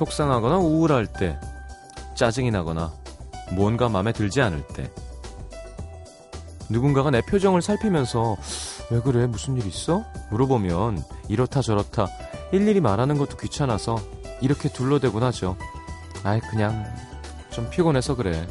속상하거나 우울할 때, 짜증이 나거나 뭔가 마음에 들지 않을 때, 누군가가 내 표정을 살피면서 왜 그래? 무슨 일 있어? 물어보면 이렇다 저렇다 일일이 말하는 것도 귀찮아서 이렇게 둘러대곤 하죠. 아이, 그냥 좀 피곤해서 그래.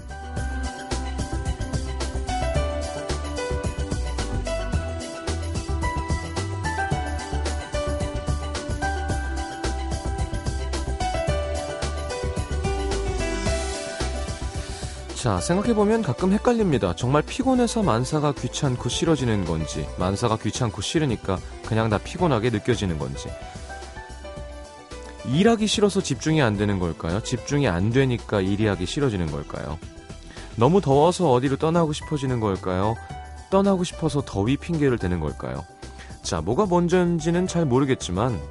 자, 생각해보면 가끔 헷갈립니다. 정말 피곤해서 만사가 귀찮고 싫어지는 건지, 만사가 귀찮고 싫으니까 그냥 다 피곤하게 느껴지는 건지. 일하기 싫어서 집중이 안 되는 걸까요? 집중이 안 되니까 일이 하기 싫어지는 걸까요? 너무 더워서 어디로 떠나고 싶어지는 걸까요? 떠나고 싶어서 더위 핑계를 대는 걸까요? 자, 뭐가 먼저인지는 잘 모르겠지만,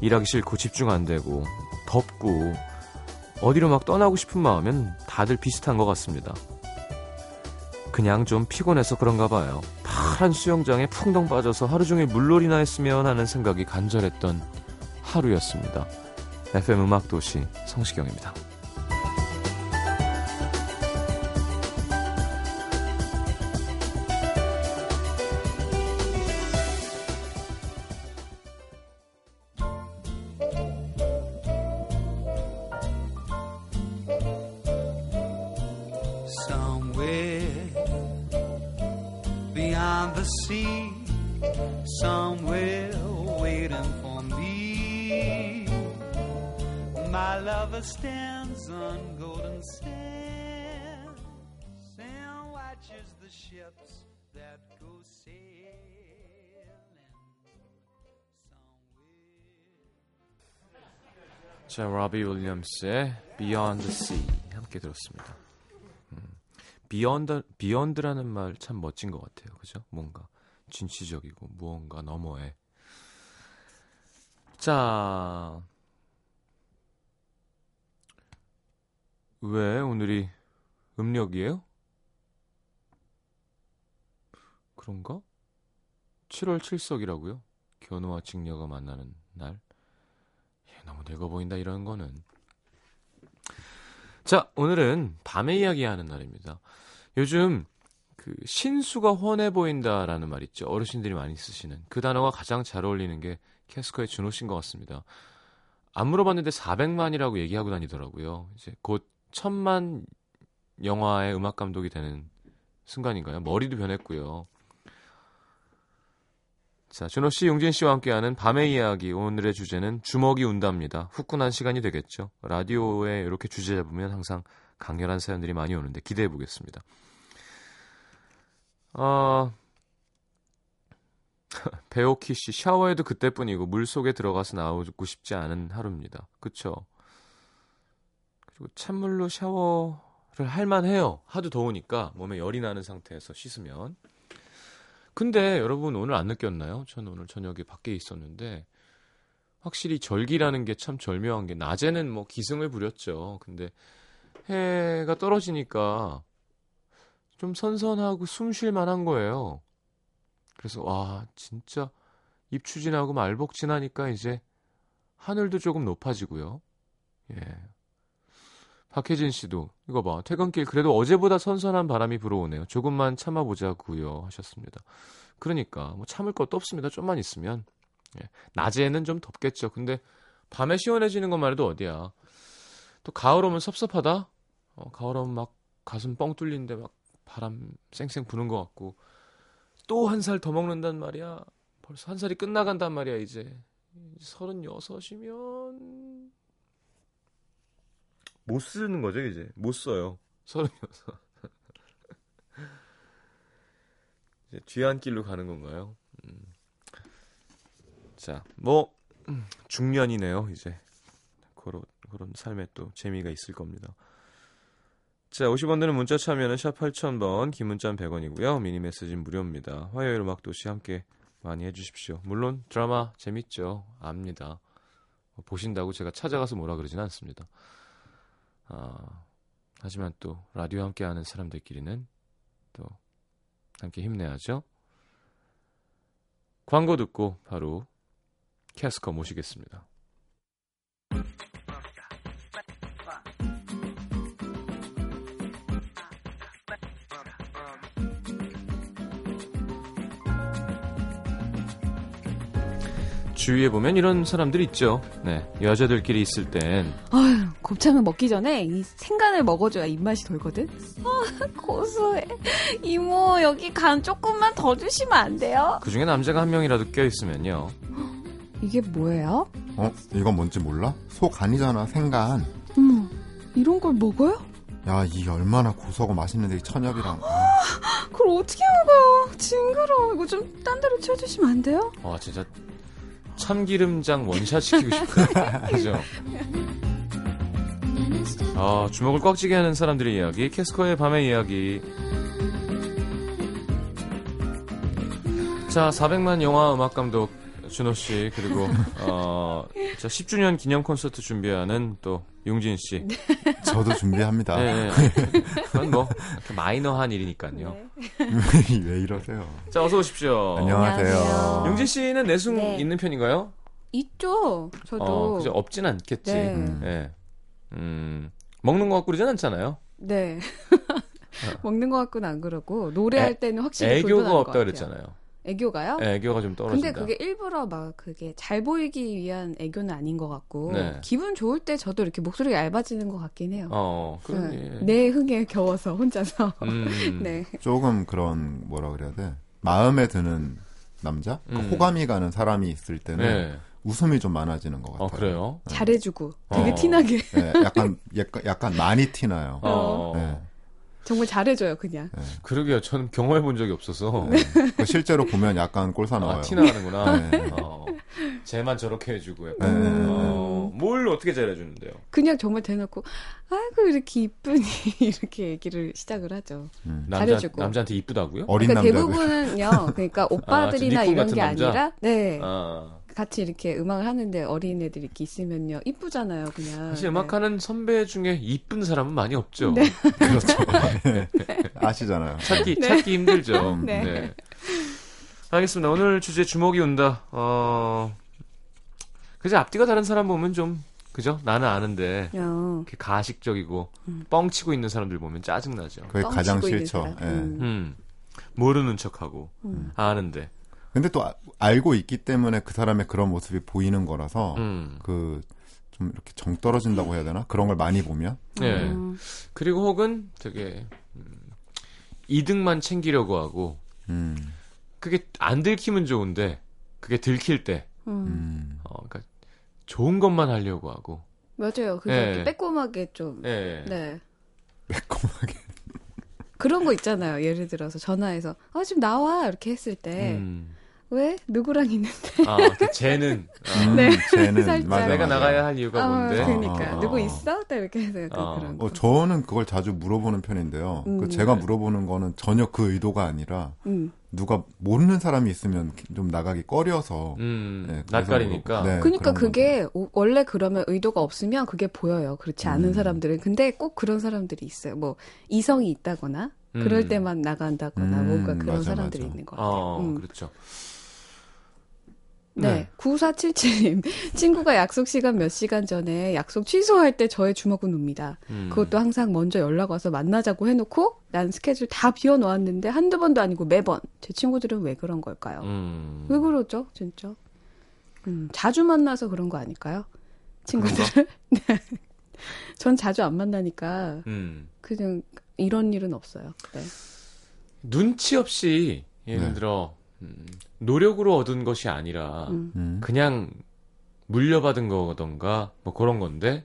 일하기 싫고 집중 안 되고, 덥고, 어디로 막 떠나고 싶은 마음은 다들 비슷한 것 같습니다. 그냥 좀 피곤해서 그런가 봐요. 파란 수영장에 풍덩 빠져서 하루 종일 물놀이나 했으면 하는 생각이 간절했던 하루였습니다. FM 음악도시 성시경입니다. 자, 로비 윌리엄스의 Beyond the Sea 함께 들었습니다. 음, Beyond, Beyond라는 말 참 멋진 것 같아요. 그죠? 뭔가 진취적이고 무언가 너머에. 자, 왜 오늘이 음력이에요? 그런가? 7월 7석이라고요? 견우와 직녀가 만나는 날? 예, 너무 늙어 보인다 이런 거는. 자, 오늘은 밤에 이야기하는 날입니다. 요즘 그 신수가 훤해 보인다라는 말 있죠. 어르신들이 많이 쓰시는 그 단어가 가장 잘 어울리는 게 캐스커의 준호 씨인 것 같습니다. 안 물어봤는데 400만이라고 얘기하고 다니더라고요. 이제 곧 천만 영화의 음악 감독이 되는 순간인가요? 머리도 변했고요. 자, 준호 씨, 용진 씨와 함께하는 밤의 이야기. 오늘의 주제는 주먹이 운답니다. 후끈한 시간이 되겠죠. 라디오에 이렇게 주제 잡으면 항상 강렬한 사연들이 많이 오는데 기대해 보겠습니다. 아, 배오키 씨, 샤워해도 그때뿐이고 물 속에 들어가서 나오고 싶지 않은 하루입니다. 그쵸? 그리고 찬물로 샤워를 할만해요. 하도 더우니까 몸에 열이 나는 상태에서 씻으면. 근데 여러분 오늘 안 느꼈나요? 저는 오늘 저녁에 밖에 있었는데 확실히 절기라는 게 참 절묘한 게 낮에는 뭐 기승을 부렸죠. 근데 해가 떨어지니까 좀 선선하고 숨 쉴 만한 거예요. 그래서 와 진짜 입추진하고 말복진하니까 이제 하늘도 조금 높아지고요. 예. 박혜진 씨도 이거 봐 퇴근길 그래도 어제보다 선선한 바람이 불어오네요. 조금만 참아보자고요 하셨습니다. 그러니까 뭐 참을 것도 없습니다. 좀만 있으면 예. 낮에는 좀 덥겠죠. 근데 밤에 시원해지는 것만 해도 어디야. 또 가을 오면 섭섭하다. 어, 가을 오면 막 가슴 뻥 뚫리는데 막 바람 쌩쌩 부는 것 같고 또 한 살 더 먹는단 말이야. 벌써 한 살이 끝나간단 말이야 이제. 서른여섯이면 못 쓰는 거죠 이제 못 써요 서른여섯 이제 뒤안길로 가는 건가요? 음. 자뭐 음, 중년이네요 이제 그런 그런 삶에 또 재미가 있을 겁니다. 자 50원 드는 문자 참여는 샵 8000번 긴 문자는 100원이고요 미니 메시지는 무료입니다. 화요일 음악도시 함께 많이 해주십시오. 물론 드라마 재밌죠 압니다. 보신다고 제가 찾아가서 뭐라 그러진 않습니다. 아, 하지만 또 라디오 함께 하는 사람들끼리는 또 함께 힘내야죠. 광고 듣고 바로 캐스커 모시겠습니다. 주위에 보면 이런 사람들이 있죠. 네, 여자들끼리 있을 땐 아유, 곱창을 먹기 전에 이 생간을 먹어줘야 입맛이 돌거든. 아, 고소해. 이모, 여기 간 조금만 더 주시면 안 돼요? 그 중에 남자가 한 명이라도 껴 있으면요. 이게 뭐예요? 어? 이건 뭔지 몰라? 소 간이잖아, 생간. 음, 이런 걸 먹어요? 야, 이 얼마나 고소하고 맛있는데, 이 천엽이랑. 그걸 어떻게 먹어요? 징그러워. 이거 좀 딴 데로 치워주시면 안 돼요? 와 진짜 참기름장 원샷 시키고 싶어요. 그죠? 아 주먹을 꽉 쥐게 하는 사람들의 이야기 캐스커의 밤의 이야기 자 400만 영화 음악 감독 준호 씨 그리고 어, 자 10주년 기념 콘서트 준비하는 또 용진 씨. 저도 준비합니다. 네, 네. 그건 뭐 마이너한 일이니까요. 왜 이러세요? 자 어서 오십시오. 안녕하세요. 용진 씨는 내숭 네. 있는 편인가요? 있죠. 저도. 어, 그죠. 없진 않겠지. 네. 음. 예. 음, 먹는 것 같고 그러진 않잖아요. 네. 먹는 것 같고는 안 그러고 노래할 때는 확실히 애교가 없다. 그랬잖아요. 애교가요? 애교가 좀 떨어진다. 근데 그게 일부러 막 그게 잘 보이기 위한 애교는 아닌 것 같고 네. 기분 좋을 때 저도 이렇게 목소리가 얇아지는 것 같긴 해요. 어, 그러니. 네. 내 흥에 겨워서 혼자서. 음. 네. 조금 그런, 뭐라 그래야 돼? 마음에 드는 남자? 그 음. 호감이 가는 사람이 있을 때는 네. 웃음이 좀 많아지는 것 같아요. 어, 그래요? 잘해주고 되게 어. 티나게 네, 약간, 약간, 약간 많이 티나요. 어. 네. 정말 잘해줘요 그냥. 그러게요. 저는 경험해 본 적이 없어서. 그 실제로 보면 약간 꼴사 나와요. 아, 티나는구나. 네. 어. 쟤만 저렇게 해주고 약간. 네. 어, 뭘 어떻게 잘해주는데요? 그냥 정말 대놓고 아이고 이렇게 이쁘니 이렇게 얘기를 시작을 하죠. 음. 남자, 잘해주고. 남자한테 이쁘다고요? 어린 그러니까 남자들. 대부분은요. 그러니까 오빠들이나 니꾼 이런 게 남자? 아니라 네 아, 같이 이렇게 음악을 하는데 어린 애들 이렇게 있으면요 이쁘잖아요 그냥. 사실 네. 음악하는 선배 중에 이쁜 사람은 많이 없죠. 네. 그렇죠. 네. 아시잖아요. 찾기, 네. 찾기 힘들죠. 네. 네. 알겠습니다. 오늘 주제 주먹이 온다. 어, 그저 앞뒤가 다른 사람 보면 좀, 그죠? 나는 아는데, 어, 이렇게 가식적이고, 음. 뻥치고 있는 사람들 보면 짜증 나죠. 그게 뻥치고 가장 싫죠. 예. 음. 음, 모르는 척하고, 음. 아는데, 근데 또 아- 알고 있기 때문에 그 사람의 그런 모습이 보이는 거라서 음. 그좀 이렇게 정 떨어진다고 해야 되나? 그런 걸 많이 보면 예. 음. 그리고 혹은 되게, 음, 이득만 챙기려고 하고, 음. 그게 안 들키면 좋은데, 그게 들킬 때, 음. 음. 어, 그러니까 좋은 것만 하려고 하고, 맞아요. 그게 예. 이렇게 빼꼼하게 좀. 예. 네. 매콤하게. 그런 거 있잖아요. 예를 들어서 전화해서 아 지금 나와 이렇게 했을 때 왜 음. 누구랑 있는데 아, 그 쟤는 아, 음, 네. 쟤는 살짝. 맞아, 내가 맞아. 나가야 할 이유가 아, 뭔데? 그러니까 어, 누구 어. 있어? 딱 이렇게 해서 약간 어. 그런 거. 어, 저는 그걸 자주 물어보는 편인데요. 음. 그 제가 물어보는 거는 전혀 그 의도가 아니라 음. 누가 모르는 사람이 있으면 좀 나가기 꺼려서 음, 네, 낯가리니까. 네. 그러니까 그게 오- 원래 그러면 의도가 없으면 그게 보여요. 그렇지 않은 음. 사람들은. 근데 꼭 그런 사람들이 있어요. 뭐 이성이 있다거나 그럴 음. 때만 나간다거나 음, 뭔가 그런 맞아, 사람들이 맞아. 있는 것 같아요. 어, 음. 그렇죠. 네. 네. 9477님. 친구가 약속 시간 몇 시간 전에 약속 취소할 때 저의 주먹은 옵니다. 음. 그것도 항상 먼저 연락 와서 만나자고 해놓고 난 스케줄 다 비워놓았는데 한두 번도 아니고 매번. 제 친구들은 왜 그런 걸까요? 음. 왜 그러죠, 진짜? 음, 자주 만나서 그런 거 아닐까요? 친구들을? 네. 전 자주 안 만나니까 음. 그냥 이런 일은 없어요. 네. 눈치 없이 예를 네. 들어 음, 노력으로 얻은 것이 아니라 음. 음. 그냥 물려받은 거던가 뭐 그런 건데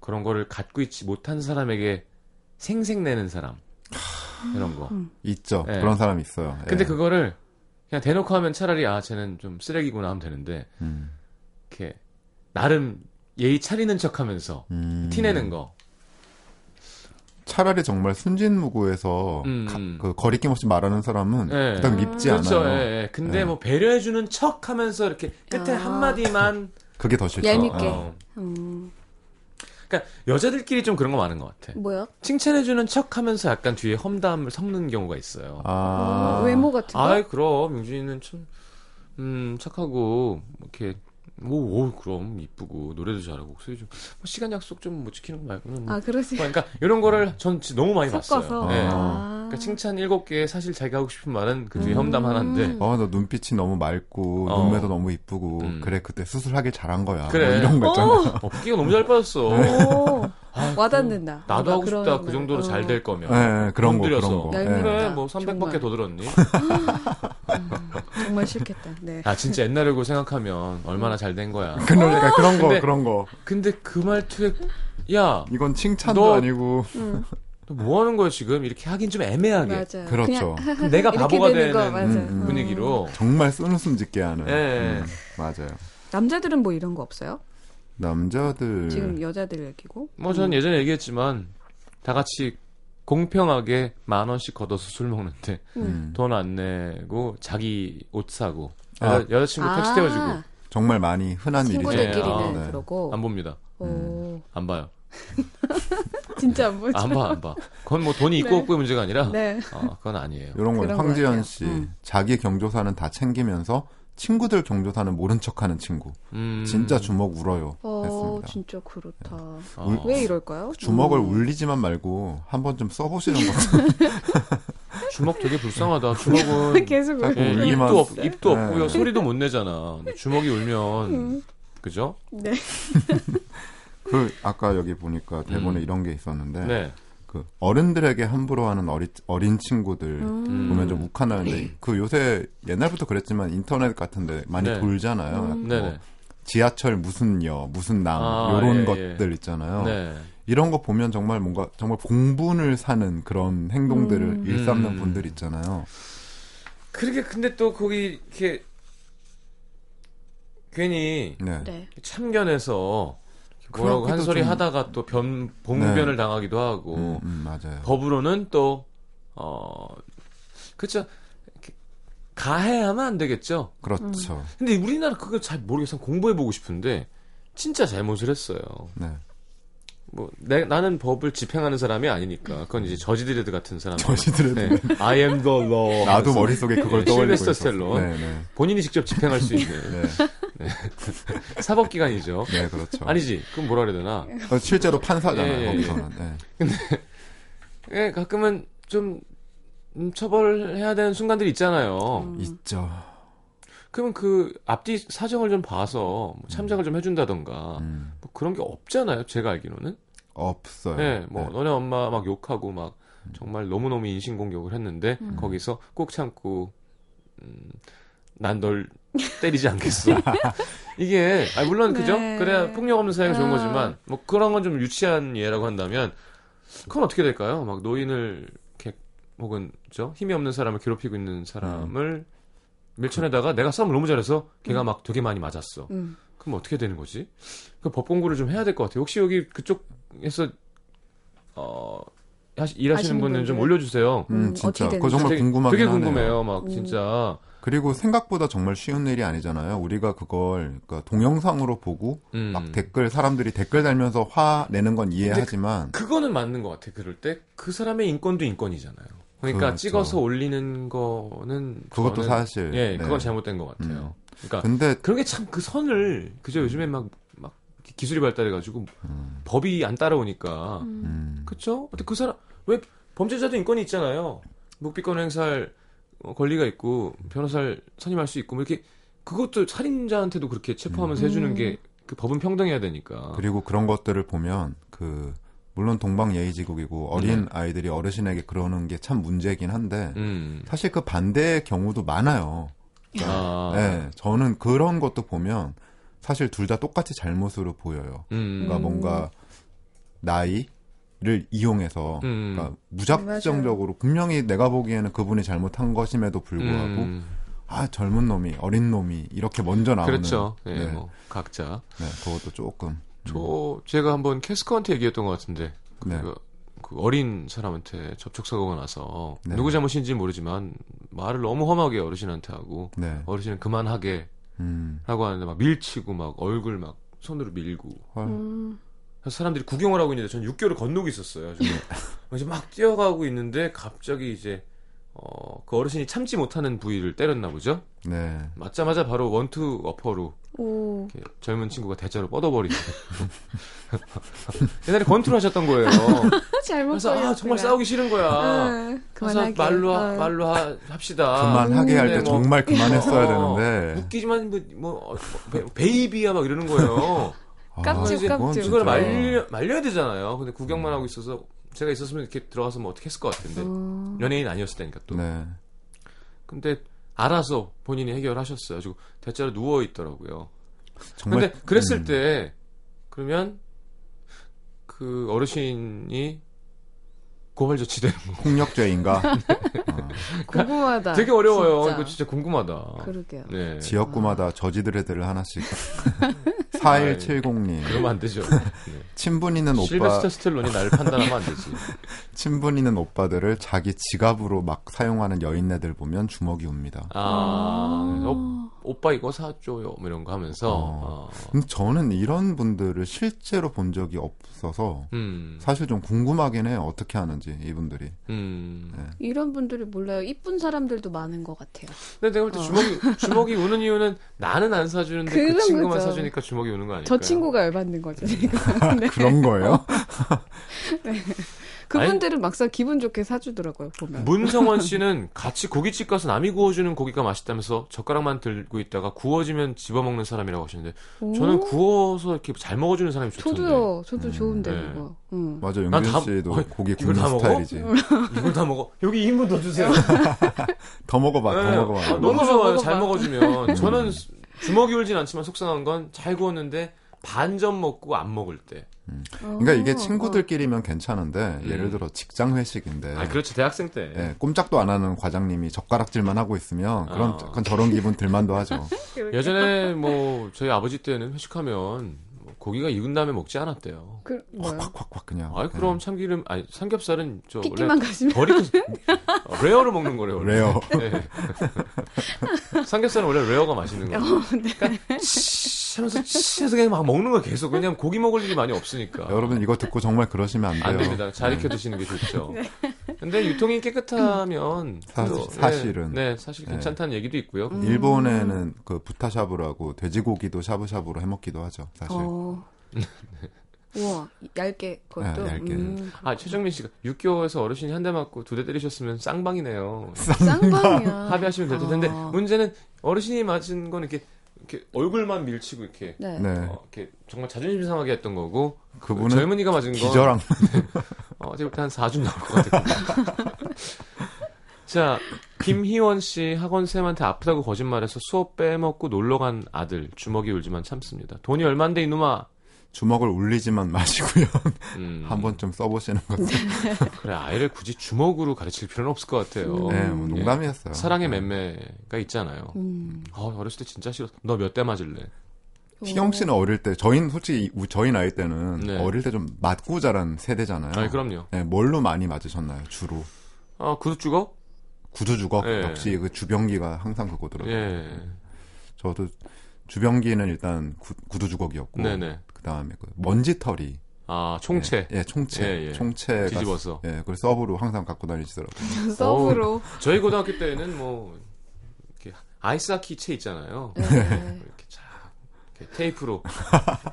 그런 거를 갖고 있지 못한 사람에게 생색내는 사람 이런 거. 있죠. 네. 그런 사람 있어요. 근데 예. 그거를 그냥 대놓고 하면 차라리 아 쟤는 좀 쓰레기구나 하면 되는데 음. 이렇게 나름 예의 차리는 척하면서 음. 티내는 거. 차라리 정말 순진무구에서 음. 가- 그 거리낌 없이 말하는 사람은 예. 그닥 밉지 그렇죠. 않아요. 예, 예. 근데 예. 뭐 배려해주는 척하면서 이렇게 끝에 아. 한 마디만. 그게 더 싫죠. 얄밉게. 어. 음, 그러니까 여자들끼리 좀 그런 거 많은 것 같아. 뭐요? 칭찬해주는 척하면서 약간 뒤에 험담을 섞는 경우가 있어요. 아. 어, 외모 같은 거? 아이 그럼 용진이는 참, 음 착하고 뭐 이렇게 오, 오 그럼 이쁘고 노래도 잘하고 목소리 좀뭐 시간 약속 좀 못 지키는 거 말고는 뭐. 아, 그러시 그러니까 이런 거를 전 진짜 너무 많이 섞어서. 봤어요. 네. 아. 그러니까 칭찬 일곱 개에 사실 자기가 하고 싶은 말은 그 뒤에 음. 험담 하나인데 어, 너 눈빛이 너무 맑고, 어. 눈매도 너무 이쁘고, 음. 그래, 그때 수술하길 잘한 거야. 그래. 뭐 이런 거 있잖아. 어, 붓기가 너무 잘 빠졌어. 오, 아, 와닿는다. 나도 하고 싶다. 그 정도로 말. 잘될 거면. 네, 그런 거. 그런 거. 네. 그래, 뭐 정말. 300밖에 더 들었니? 정말 싫겠다. 네. 아, 진짜 옛날이고 생각하면 얼마나 잘 된 거야. 그러니까 그런 거, 근데- 그런 거. 근데 그 말투에, 야, 이건 칭찬도 너- 아니고. 음, 너뭐 하는 거야, 지금? 이렇게 하긴 좀 애매하게. 맞아요. 그렇죠. 내가 바보가 되는 되는 거, 맞아요. 음, 음. 분위기로. 정말 쓴웃음 짓게 하는. 예. 음, 맞아요. 남자들은 뭐 이런 거 없어요? 남자들. 지금 여자들 얘기고. 뭐전 예전에 얘기했지만 다 같이 공평하게 만 원씩 걷어서 술 먹는데 음. 돈안 내고 자기 옷 사고 아. 여자, 여자친구 택시 태워주고 정말 많이 흔한 일이죠. 친구들끼리는 예, 아, 네. 그러고. 안 봅니다. 오, 안 봐요. 진짜 안 보죠. 안 봐, 안 봐. 그건 뭐 돈이 있고 네. 없고의 문제가 아니라 네. 어, 그건 아니에요. 이런 거 황지연. 씨. 음. 자기 경조사는 다 챙기면서 친구들 경조사는 모른 척하는 친구. 음, 진짜 주먹 울어요. 어, 했습니다. 진짜 그렇다. 어. 왜 이럴까요? 주먹을 음. 울리지만 말고 한번 좀 써보시는 것도 주먹 되게 불쌍하다. 주먹은 계속 울리만 입도 없, 입도 네. 없고요. 소리도 못 내잖아. 주먹이 울면 그죠? 네. 그 아까 여기 보니까 대본에 음. 이런 게 있었는데 네. 그 어른들에게 함부로 하는 어리, 어린 친구들 음. 보면 좀 욱하나는데 그 요새 옛날부터 그랬지만 인터넷 같은데 많이 네. 돌잖아요. 음. 뭐. 지하철 무슨 여 무슨 남 아, 요런 예, 예. 것들 있잖아요. 네. 이런 거 보면 정말 뭔가 정말 공분을 사는 그런 행동들을 음. 일삼는 음. 분들 있잖아요. 그러게 근데 또 거기 이렇게 괜히 네. 네. 참견해서 뭐라고 한 소리 좀- 하다가 또 변 봉변을 당하기도 하고 음, 음, 맞아요. 법으로는 또 어 그쵸 가해하면 안 되겠죠. 그렇죠. 근데 우리나라 그거 잘 모르겠어 공부해 보고 싶은데 진짜 잘못을 했어요. 네. 뭐 내, 나는 법을 집행하는 사람이 아니니까 그건 이제 저지드레드 같은 사람. 저지들의 네. I am the law. 나도 머릿속에 그걸 네, 떠올리고 실베스터. 스텔론. 네, 네. 본인이 직접 집행할 수 있는 네. 사법기관이죠. 네, 그렇죠. 아니지. 그럼 뭐라 그래야 되나? 어, 실제로 판사잖아요, 예, 예, 거기서는. 네. 예, 가끔은 좀 음, 처벌해야 되는 순간들이 있잖아요. 음. 있죠. 그러면 그 앞뒤 사정을 좀 봐서 뭐 참작을 좀 해준다던가 음, 뭐 그런 게 없잖아요. 제가 알기로는. 없어요. 네, 뭐 네. 너네 엄마 막 욕하고 막 정말 너무 너무 인신 공격을 했는데 음. 거기서 꼭 참고 음, 난 널 때리지 않겠어. 이게 아 물론 그죠? 네. 그래야 폭력 없는 사회가 좋은 아. 거지만 뭐 그런 건 좀 유치한 예라고 한다면 그건 어떻게 될까요? 막 노인을 이렇게 혹은 저 힘이 없는 사람을 괴롭히고 있는 사람을 밀쳐내다가 내가 싸움을 너무 잘해서 걔가 막 되게 많이 맞았어. 음. 그럼 어떻게 되는 거지? 그법 공부를 좀 해야 될 것 같아요. 혹시 여기 그쪽에서 어 하시- 일하시는 하시는 분은 좀. 올려주세요. 음, 음, 진짜. 그거 정말 되게, 궁금하긴 되게 하네요. 궁금해요. 막 음. 진짜. 그리고 생각보다 정말 쉬운 일이 아니잖아요. 우리가 그걸 그러니까 동영상으로 보고 음. 막 댓글 사람들이 댓글 달면서 화 내는 건 이해하지만 그 거는 맞는 것 같아. 그럴 때 그 사람의 인권도 인권이잖아요. 그러니까 그렇죠. 찍어서 올리는 거는 그것도 저는- 사실 예, 네. 그건 잘못된 것 같아요. 그러니까 근데 그런 게 참 그 선을 그저 요즘에 막 막 기술이 발달해가지고 법이 안 따라오니까 음, 그쵸? 근데 그 사람 왜 범죄자도 인권이 있잖아요. 묵비권 행사할 어, 권리가 있고 변호사를 선임할 수 있고 뭐 이렇게 그것도 살인자한테도 그렇게 체포하면서 음. 해주는 게 그 법은 평등해야 되니까. 그리고 그런 것들을 보면 그 물론 동방예의지국이고 어린 네. 아이들이 어르신에게 그러는 게 참 문제긴 한데 음. 사실 그 반대의 경우도 많아요. 아. 네, 저는 그런 것도 보면 사실 둘 다 똑같이 잘못으로 보여요. 음. 그러니까 뭔가 나이를 이용해서 음. 그러니까 무작정적으로 분명히 내가 보기에는 그분이 잘못한 것임에도 불구하고 음. 아 젊은 놈이 어린 놈이 이렇게 먼저 나오는 그렇죠. 예, 네, 뭐 각자. 네, 그것도 조금 저 제가 한번 캐스커한테 얘기했던 것 같은데 그, 네. 그 어린 사람한테 접촉 사고가 나서 네. 누구 잘못인지 모르지만 말을 너무 험하게 어르신한테 하고 네, 어르신은 그만하게 음, 하고 하는데 막 밀치고 막 얼굴 막 손으로 밀고 헐. 음. 사람들이 구경을 하고 있는데 전 육교를 건너고 있었어요. 지금. 이제 막 뛰어가고 있는데 갑자기 이제 어, 그 어르신이 참지 못하는 부위를 때렸나 보죠. 네, 맞자마자 바로 원투 어퍼로 오. 이렇게 젊은 친구가 대자로 뻗어버리고 옛날에 권투를 하셨던 거예요. 잘못 그래서 아 정말 싸우기 싫은 거야. 아, 그래서 그만하게. 말로 하- 어. 말로 하- 합시다. 그만하게 할때 네, 뭐, 정말 그만했어야 어, 되는데. 웃기지만 뭐, 뭐 어, 베, 베이비야 막 이러는 거예요. 깜찍, 이제 깜찍. 그걸. 말려 말려야 되잖아요. 근데 구경만 하고 있어서 제가 있었으면 이렇게 들어가서 뭐 어떻게 했을 것 같은데 어. 연예인 아니었을 때니까 또. 네. 근데 알아서 본인이 해결하셨어요. 가지고 대자로 누워 있더라고요. 정말 근데 그랬을 음. 때 그러면 그 어르신이 고발 조치되는 거. 폭력죄인가? 어, 궁금하다. 되게 어려워요. 진짜. 이거 진짜 궁금하다. 그러게요. 네. 지역구마다 저지들 애들을 하나씩. 4170님. 그러면 안 되죠. 네. 친분 있는 오빠, 실베스터 스텔론이 나를 판단하면 안 되지. 친분 있는 오빠들을 자기 지갑으로 막 사용하는 여인네들 보면 주먹이 옵니다. 아, 오, 오빠 이거 사줘요. 뭐 이런 거 하면서. 어. 어. 근데 저는 이런 분들을 실제로 본 적이 없어서 음. 사실 좀 궁금하긴 해요. 어떻게 하는지 이분들이. 음. 네. 이런 분들이 몰라요. 이쁜 사람들도 많은 것 같아요. 근데 내가 볼때 주먹이, 주먹이 우는 이유는 나는 안 사주는데 그 친구만 거죠. 사주니까 주먹이 우는 거 아닐까요? 저 친구가 열받는 거죠. 지금. 네. 그런 거예요? 그분들은 막상 기분 좋게 사주더라고요. 보면. 문성원 씨는 같이 고깃집 가서 남이 구워주는 고기가 맛있다면서 젓가락만 들고 있다가 구워지면 집어먹는 사람이라고 하시는데 저는 구워서 이렇게 잘 먹어주는 사람이 좋던데 저도요. 저도 음, 좋은데 네. 그거. 응. 맞아, 난 용준 다- 씨도 어이, 고기 굽는 다? 스타일이지. 이걸 다 먹어 여기 2인분 더 주세요 더 먹어봐, 네. 더 먹어봐. 아, 너무 먹어봐, 좋아요 먹어봐. 잘 먹어주면 저는 주먹이 울진 않지만 속상한 건 잘 구웠는데 반점 먹고 안 먹을 때 그러니까 이게 어, 친구들끼리면 괜찮은데 음. 예를 들어 직장 회식인데 아 그렇죠 대학생 때 예, 꼼짝도 안 하는 과장님이 젓가락질만 하고 있으면 그런 아. 약간 저런 기분 들만도 하죠. 어. 예전에 뭐 저희 아버지 때는 회식하면 뭐 고기가 익은 다음에 먹지 않았대요 그? 확확확 그냥. 아이 그럼 참기름 아니 삼겹살은 저 원래. 버리고 어, rare로 먹는 거래요. 원래. rare. 네. 삼겹살은 원래 rare가 맛있는 어, 거예요. 네. 그러니까 치 하면서 치 해서 그냥 막 먹는 거야 계속. 그냥 고기 먹을 일이 많이 없으니까. 여러분 이거 듣고 정말 그러시면 안 돼요. 안 됩니다. 잘 익혀 드시는 게 좋죠. 근데 유통이 깨끗하면 사- 또, 사실은. 네, 네, 사실 괜찮다는 얘기도 있고요. 음. 일본에는 그 부타샤브라고 돼지고기도 샤브샤브로 해 먹기도 하죠. 사실. 어. 우와, 얇게 그것도. 네, 얇게. 음, 아 최정민 씨가 6개월에서 어르신이 한 대 맞고 두 대 때리셨으면 쌍방이네요. 쌍방이야. 합의하시면 될 텐데 아. 문제는 어르신이 맞은 건 이렇게 이렇게 얼굴만 밀치고 이렇게 네. 네. 어, 이렇게 정말 자존심 상하게 했던 거고 그분은 젊은이가 맞은 건 기절한 어, 제가 볼때한 4주 나올 것 같아요. 자, 김희원 씨 학원 쌤한테 아프다고 거짓말해서 수업 빼먹고 놀러 간 아들 주먹이 울지만 참습니다. 돈이 얼만데 이놈아. 주먹을 울리지만 마시고요. 음, 한 번쯤 써보시는 것도. 그래 아이를 굳이 주먹으로 가르칠 필요는 없을 것 같아요. 네, 뭐 농담이었어요. 예. 사랑의 네. 맴매가 있잖아요. 음. 어, 어렸을 때 진짜 싫어. 너 몇 대 맞을래? 희영 씨는 어릴 때, 저희는 솔직히 우- 저희 나이 때는 네. 어릴 때 좀 맞고 자란 세대잖아요. 아니 그럼요. 네, 뭘로 많이 맞으셨나요? 주로 아 구두 주걱? 구두 주걱 예. 역시 그 주변기가 항상 그거더라고요. 예. 저도 주변기는 일단 구, 구두 주걱이었고, 네네. 그 다음에 그 먼지털이, 아 총채. 예, 예, 총채, 예, 예. 총채가 뒤집어서. 예, 그걸 서브로 항상 갖고 다니시더라고요. 서브로. 저희 고등학교 때는 뭐 이렇게 아이스하키 채 있잖아요. 네. 이렇게 쫙 이렇게 테이프로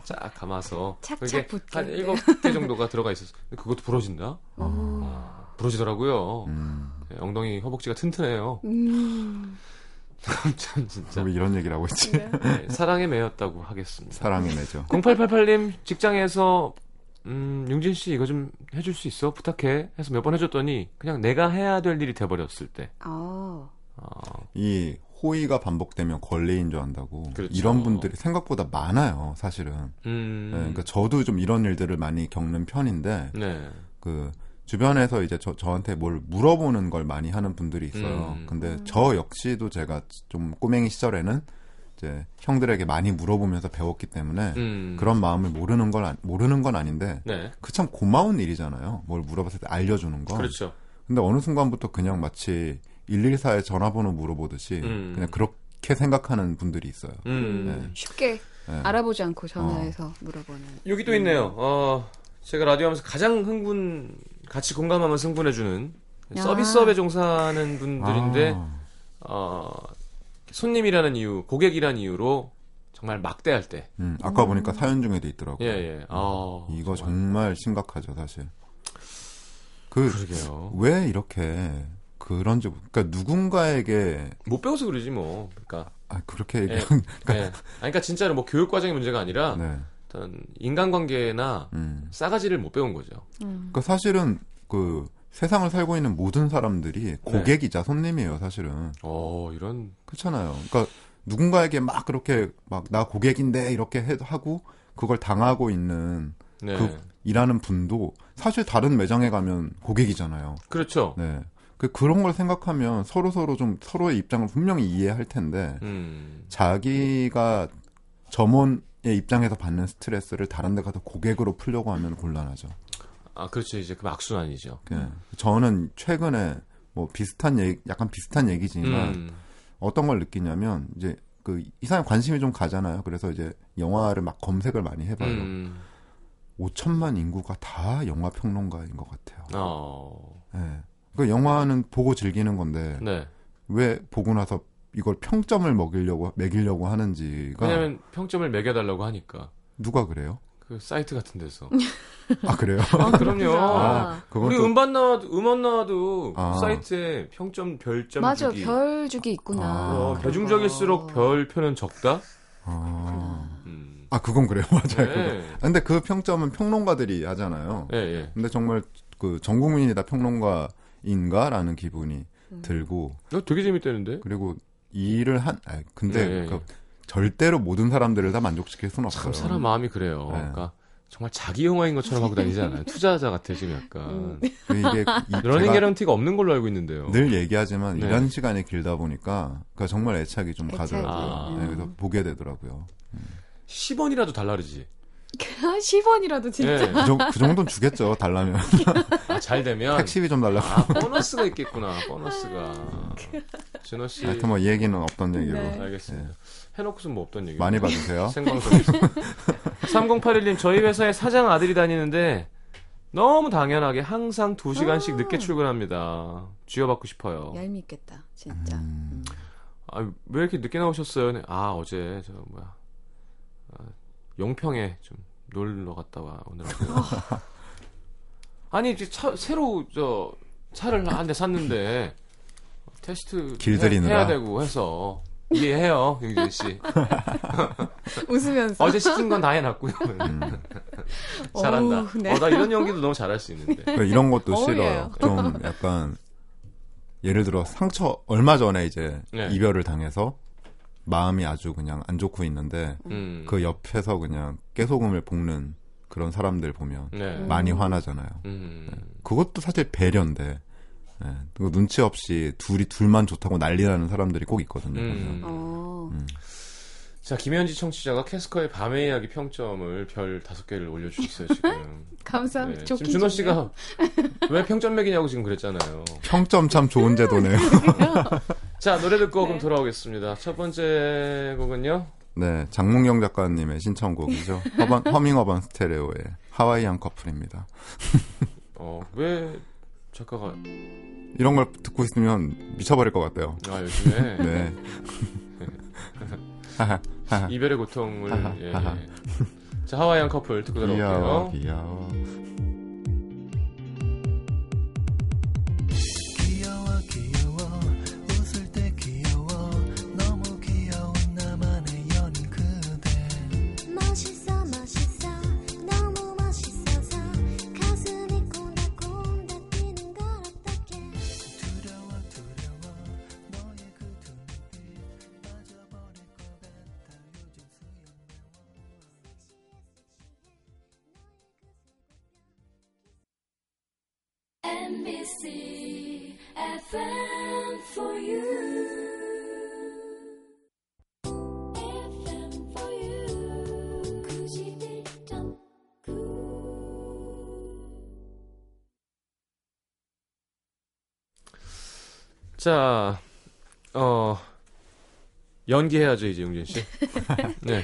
쫙 감아서 착착 그게 붙게. 한 일곱 개 정도가 들어가 있었어. 근데 그것도 부러진다? 아, 부러지더라고요. 음, 네, 엉덩이 허벅지가 튼튼해요. 음. 참 진짜 왜 이런 얘기를 하고 있지? 네. 네, 사랑에 매였다고 하겠습니다. 사랑의 매죠. 0888님 직장에서 음, 용진 씨 이거 좀 해줄 수 있어? 부탁해. 해서 몇 번 해줬더니 그냥 내가 해야 될 일이 돼버렸을 때. 아. 아, 이 호의가 반복되면 권리인 줄 안다고. 그렇죠. 이런 분들이 생각보다 많아요, 사실은. 음, 네, 그러니까 저도 좀 이런 일들을 많이 겪는 편인데, 네. 그, 주변에서 이제 저, 저한테 뭘 물어보는 걸 많이 하는 분들이 있어요. 음. 근데 저 역시도 제가 좀 꼬맹이 시절에는 이제 형들에게 많이 물어보면서 배웠기 때문에 음, 그런 마음을 모르는 걸, 아- 모르는 건 아닌데, 네. 그참 고마운 일이잖아요. 뭘 물어봤을 때 알려주는 건. 그렇죠. 근데 어느 순간부터 그냥 마치 114에 전화번호 물어보듯이 음. 그냥 그렇게 생각하는 분들이 있어요. 음. 네. 쉽게 네. 알아보지 않고 전화해서 물어보는. 여기 또 있네요. 어, 제가 라디오 하면서 가장 흥분, 같이 공감하면서 흥분해주는 야. 서비스업에 종사하는 분들인데, 아, 어, 손님이라는 이유, 고객이라는 이유로 정말 막대할 때. 음, 아까 보니까 사연 중에도 있더라고요. 예, 예. 아, 이거 정말. 정말 심각하죠, 사실. 그, 그러게요. 왜 이렇게 그런지, 그러니까 누군가에게, 못 배워서 그러지 뭐. 그러니까. 아, 그렇게 예. 얘기하면, 예. 아니, 그러니까 진짜로 뭐 교육 과정의 문제가 아니라 네. 어떤 인간관계나 음. 싸가지를 못 배운 거죠. 음. 그 사실은 그 세상을 살고 있는 모든 사람들이 고객이자 손님이에요, 사실은. 어, 이런 그렇잖아요. 그러니까 누군가에게 막 그렇게 막 나 고객인데 이렇게 해, 하고 그걸 당하고 있는 네. 그 일하는 분도 사실 다른 매장에 가면 고객이잖아요. 그렇죠. 네. 그 그런 걸 생각하면 서로 서로 좀 서로의 입장을 분명히 이해할 텐데 음. 자기가 점원의 입장에서 받는 스트레스를 다른 데 가서 고객으로 풀려고 하면 곤란하죠. 아, 그렇죠. 이제 그 악순환이죠. 네. 저는 최근에 뭐 비슷한 얘기, 약간 비슷한 얘기지만 음. 어떤 걸 느끼냐면 이제 그 이상에 관심이 좀 가잖아요. 그래서 이제 영화를 막 검색을 많이 해봐요. 음. 5천만 인구가 다 영화 평론가인 것 같아요. 어. 네. 그 영화는 보고 즐기는 건데 네. 왜 보고 나서 이걸 평점을 먹이려고 매기려고 하는지가 왜냐면 평점을 매겨달라고 하니까. 누가 그래요? 그 사이트 같은 데서. 아 그래요? 아, 그럼요. 아, 그건 우리 또 음반 나와도 음원 나와도 아. 사이트에 평점 별점 맞아, 주기. 별 주기 있구나. 아. 어. 대중적일수록 별표는 적다. 아, 음. 아 그건 그래요, 맞아요. 그거. 네. 근데 그 평점은 평론가들이 하잖아요. 예, 예. 근데 정말 그 전 국민이 다 평론가인가라는 기분이 들고 어, 되게 재밌다는데. 그리고 이 일을 한 아, 근데 네, 그 절대로 모든 사람들을 다 만족시킬 수는 없어요. 참 사람 마음이 그래요. 네. 그러니까 정말 자기 영화인 것처럼 하고 다니지 않아요. 투자자 같아 지금 약간. 음. 그 이게 이- 러닝 개런티가 없는 걸로 알고 있는데요. 늘 얘기하지만 네. 일하는 시간이 길다 보니까 그 정말 애착이 좀 애착이. 가더라고요. 아. 네, 그래서 보게 되더라고요. 10원이라도 달라 그러지. 10원이라도 진짜. 예. 그, 정, 그 정도는 주겠죠. 달라면 아, 잘 되면 택시비 좀 달라고. 아, 보너스가 있겠구나. 보너스가. 준호 씨. 하여튼 뭐이 얘기는 없던 얘기로 네. 알겠습니다. 해놓고선 뭐 없던 얘기. 많이 봐주세요. 생방송에서. 3081님, 저희 회사에 사장 아들이 다니는데 너무 당연하게 항상 2시간씩 아. 늦게 출근합니다. 쥐어받고 싶어요. 얄밉겠다, 진짜. 음. 아, 왜 이렇게 늦게 나오셨어요? 네. 아, 어제 저 뭐야. 아, 용평에 좀 놀러 갔다 와 오늘. 아니, 이제 차 새로 저 차를 한 대 샀는데 테스트 길들이느라. 해, 야 되고 해서 이해해요, 윤진 씨. 웃으면서. 어제 시킨 건 다 해놨고요. 음. 잘한다. 어우, 네. 어, 나 이런 연기도 너무 잘할 수 있는데. 그 이런 것도. 싫어요. 좀 약간 예를 들어 상처 얼마 전에 이제 네. 이별을 당해서 마음이 아주 그냥 안 좋고 있는데 음. 그 옆에서 그냥 깨소금을 볶는 그런 사람들 보면 네. 많이 화나잖아요. 음. 그것도 사실 배려인데 예, 그거 눈치 없이 둘이 둘만 좋다고 난리나는 사람들이 꼭 있거든요. 음. 어. 자, 김현지 청취자가 캐스커의 밤의 이야기 평점을 별 다섯 개를 올려주셨어요, 지금. 감사합니다. 네. 지금 준호. 씨가 왜 평점 매기냐고 지금 그랬잖아요. 평점 참 좋은 제도네요. 자, 노래 듣고 네. 그럼 돌아오겠습니다. 첫 번째 곡은요? 네, 장문경 작가님의 신청곡이죠. 허번, 허밍어반 스테레오의 하와이안 커플입니다. 어, 왜 작가가, 이런 걸 듣고 있으면 미쳐버릴 것 같아요. 아, 요즘에 네. 이별의 고통을, 예. 예. 자, 하와이안 커플 듣고 돌아올게요. 귀여워. 귀여워 자, 어, 연기해야죠, 이제 용진 씨. 네.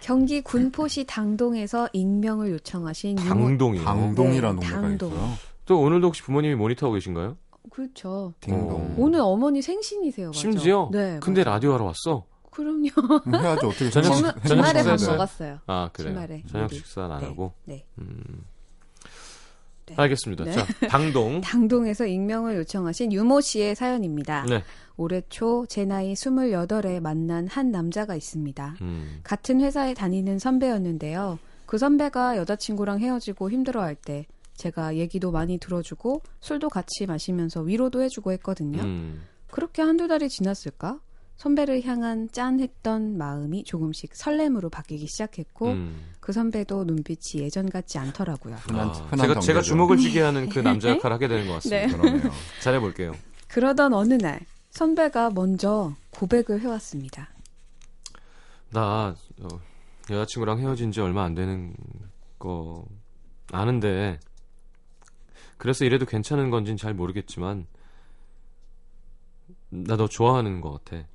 경기 군포시 당동에서 익명을 요청하신 당동이요. 당동이라는 네, 동네가 당동. 있어요. 또 오늘도 혹시 부모님이 모니터하고 계신가요? 그렇죠. 딩동. 어. 오늘 어머니 생신이세요. 맞아. 심지어? 네. 근데 맞아. 라디오 하러 왔어? 그럼요. 뭐 해야지 어떻게 저녁 저녁 주말에 밥? 먹었어요. 아 그래요. 주말에. 저녁. 식사는 안 네. 하고. 네. 음. 네. 알겠습니다. 네. 자, 당동. 당동에서 익명을 요청하신 유모 씨의 사연입니다. 네. 올해 초 제 나이 28에 만난 한 남자가 있습니다. 음. 같은 회사에 다니는 선배였는데요. 그 선배가 여자친구랑 헤어지고 힘들어할 때 제가 얘기도 많이 들어주고 술도 같이 마시면서 위로도 해주고 했거든요. 음. 그렇게 한두 달이 지났을까? 선배를 향한 짠했던 마음이 조금씩 설렘으로 바뀌기 시작했고 음. 그 선배도 눈빛이 예전 같지 않더라고요. 흔한, 아, 흔한 제가 제가. 주목을 쥐게 하는 그 남자 역할을 하게 되는 것 같습니다. 네. 그러네요. 잘해 볼게요. 그러던 어느 날 선배가 먼저 고백을 해왔습니다. 나 어, 여자친구랑 헤어진 지 얼마 안 되는 거 아는데 그래서 이래도 괜찮은 건진 잘 모르겠지만 나 너 좋아하는 것 같아.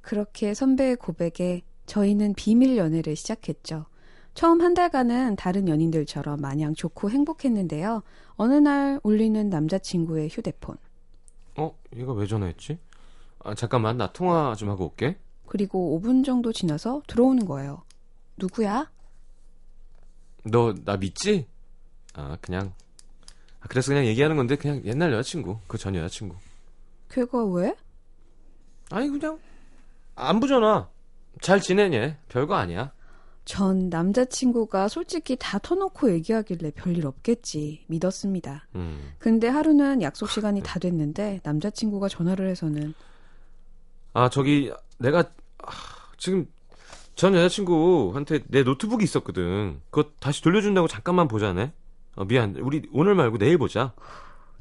그렇게 선배의 고백에 저희는 비밀 연애를 시작했죠. 처음 한 달간은 다른 연인들처럼 마냥 좋고 행복했는데요. 어느 날 울리는 남자친구의 휴대폰. 어? 얘가 왜 전화했지? 아, 잠깐만 나 통화 좀 하고 올게. 그리고 5분 정도 지나서 들어오는 거예요. 누구야? 너 나 믿지? 아 그냥 아, 그래서 그냥 얘기하는 건데 그냥 옛날 여자친구 그 전 여자친구. 걔가 왜? 아니 그냥 안부 전화. 잘 지내냐? 별거 아니야. 전 남자친구가 솔직히 다 터놓고 얘기하길래 별일 없겠지 믿었습니다. 음. 근데 하루는 약속 시간이 다 됐는데 남자친구가 전화를 해서는 아 저기 내가 아, 지금 전 여자친구한테 내 노트북이 있었거든. 그거 다시 돌려준다고 잠깐만 보자네. 어, 미안. 우리 오늘 말고 내일 보자.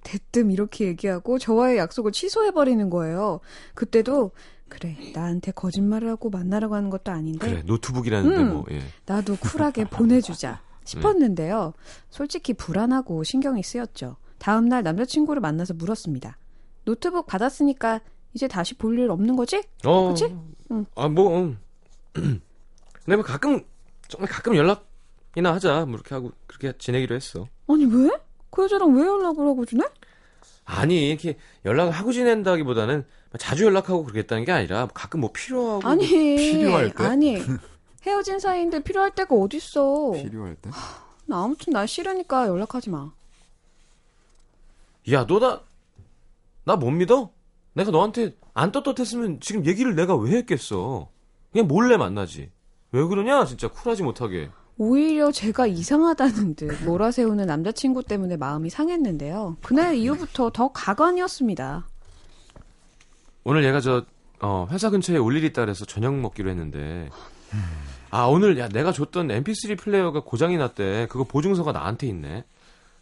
대뜸 이렇게 얘기하고 저와의 약속을 취소해버리는 거예요. 그때도 그래 나한테 거짓말을 하고 만나라고 하는 것도 아닌데 그래 노트북이라는데 음. 뭐. 예. 나도 쿨하게 보내주자 싶었는데요. 솔직히 불안하고 신경이 쓰였죠. 다음날 남자친구를 만나서 물었습니다. 노트북 받았으니까 이제 다시 볼 일 없는 거지? 어. 그치? 응. 아 뭐. 음. 근데 뭐 가끔 정말 가끔 연락이나 하자. 뭐 이렇게 하고 그렇게 지내기로 했어. 아니 왜? 그 여자랑 왜 연락을 하고 지내? 아니 이렇게 연락을 하고 지낸다기보다는 자주 연락하고 그러겠다는 게 아니라 가끔 뭐 필요하고 아니 필요할 때? 아니 헤어진 사이인데 필요할 때가 어딨어. 필요할 때. 나 아무튼 날 싫으니까 연락하지 마. 야, 너 나, 나 못 믿어? 내가 너한테 안 떳떳했으면 지금 얘기를 내가 왜 했겠어? 그냥 몰래 만나지. 왜 그러냐? 진짜 쿨하지 못하게. 오히려 제가 이상하다는 듯 몰아세우는 남자친구 때문에 마음이 상했는데요. 그날 이후부터 더 가관이었습니다. 오늘 얘가 저, 어, 회사 근처에 올 일이 있다 그래서 저녁 먹기로 했는데. 아, 오늘, 야, 내가 줬던 mp3 플레이어가 고장이 났대. 그거 보증서가 나한테 있네.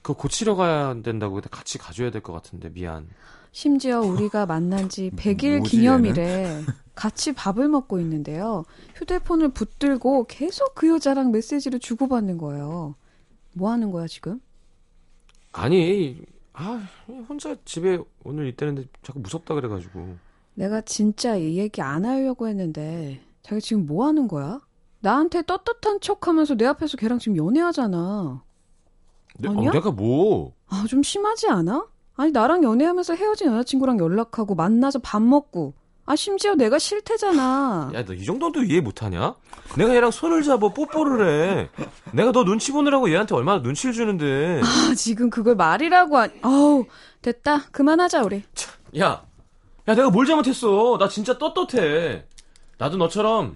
그거 고치러 가야 된다고 같이 가줘야 될 것 같은데, 미안. 심지어 우리가 만난 지 100일 뭐지, 기념일에 같이 밥을 먹고 있는데요. 휴대폰을 붙들고 계속 그 여자랑 메시지를 주고받는 거예요. 뭐 하는 거야, 지금? 아니, 아, 혼자 집에 오늘 있다는데 자꾸 무섭다 그래가지고. 내가 진짜 이 얘기 안 하려고 했는데 자기 지금 뭐 하는 거야? 나한테 떳떳한 척 하면서 내 앞에서 걔랑 지금 연애하잖아. 내, 아니야? 어, 내가 뭐. 아, 좀 심하지 않아? 아니, 나랑 연애하면서 헤어진 여자친구랑 연락하고 만나서 밥 먹고. 아, 심지어 내가 싫대잖아. 야, 너 이 정도도 이해 못하냐? 내가 얘랑 손을 잡아 뽀뽀를 해. 내가 너 눈치 보느라고 얘한테 얼마나 눈치를 주는데. 아, 지금 그걸 말이라고 하... 아우, 됐다. 그만하자, 우리. 야, 야, 내가 뭘 잘못했어? 나 진짜 떳떳해. 나도 너처럼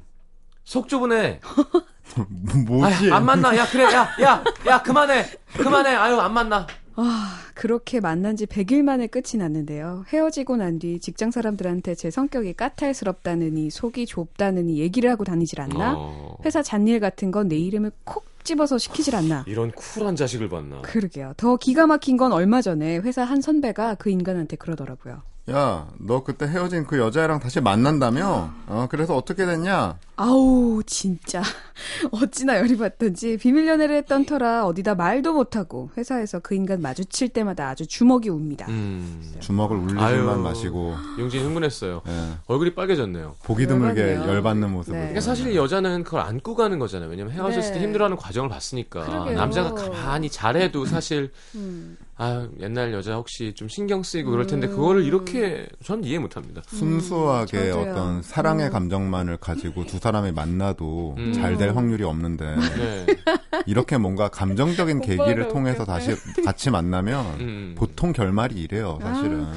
속 좁은 애. 뭐지? 아유, 안 만나. 야, 그래. 야, 야, 야, 그만해. 그만해. 아유, 안 만나. 아, 그렇게 만난 지 100일 만에 끝이 났는데요. 헤어지고 난 뒤 직장 사람들한테 제 성격이 까탈스럽다느니 속이 좁다느니 얘기를 하고 다니질 않나? 어, 회사 잔일 같은 건 내 이름을 콕 집어서 시키질 않나? 이런 쿨한 자식을 봤나. 그러게요. 더 기가 막힌 건 얼마 전에 회사 한 선배가 그 인간한테 그러더라고요. 야, 너 그때 헤어진 그 여자애랑 다시 만난다며? 어, 그래서 어떻게 됐냐? 아우 진짜 어찌나 열이 받던지 비밀 연애를 했던 터라 어디다 말도 못하고 회사에서 그 인간 마주칠 때마다 아주 주먹이 웁니다. 음. 주먹을 울리지만. 마시고, 용진이 흥분했어요. 예, 얼굴이 빨개졌네요. 보기 드물게 열받네요. 열받는 모습을. 네. 그러니까 사실 여자는 그걸 안고 가는 거잖아요. 왜냐면 헤어졌을 때 네. 힘들어하는 과정을 봤으니까. 그러게요. 남자가 가만히 잘해도 사실 음. 아 옛날 여자 혹시 좀 신경 쓰이고 그럴 음. 텐데 그거를 이렇게 전 이해 못합니다. 순수하게 저도요. 어떤 사랑의 음. 감정만을 가지고 두 사람이 만나도 음. 잘될 확률이 없는데 네. 이렇게 뭔가 감정적인 계기를 더 통해서. 다시 같이 만나면 음. 보통 결말이 이래요, 사실은. 아.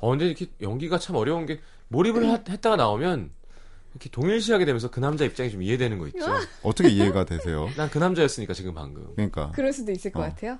어 근데 이렇게 연기가 참 어려운 게 몰입을 하- 했다가 나오면 이렇게 동일시하게 되면서 그 남자 입장이 좀 이해되는 거 있죠. 어떻게 이해가 되세요? 난 그 남자였으니까 지금 방금. 그러니까 그럴 수도 있을 것 어. 같아요.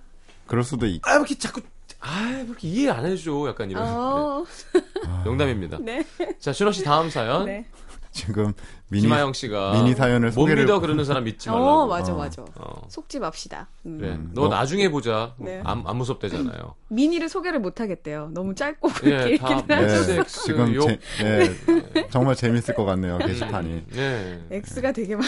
그럴 수도 있. 아, 왜 이렇게 자꾸, 아, 왜 이렇게 이해 안 해줘. 약간 이런. 어, 네, 농담입니다. 네. 자, 준호 씨 다음 사연. 네. 지금 미니 김하영 씨가. 미니 사연을 못 소개를 믿어 그러는 사람 믿지 말라고. 어, 맞아, 어. 맞아. 어. 속지 맙시다. 음. 그래. 음, 너 너- 나중에 보자. 네. 안, 안 무섭대잖아요. 미니를 소개를 못 하겠대요. 너무 짧고 예, 다 얘기를 네. 지금 욕. 제, 예, 정말 재밌을 것 같네요 게시판이. 네. X가 되게 많.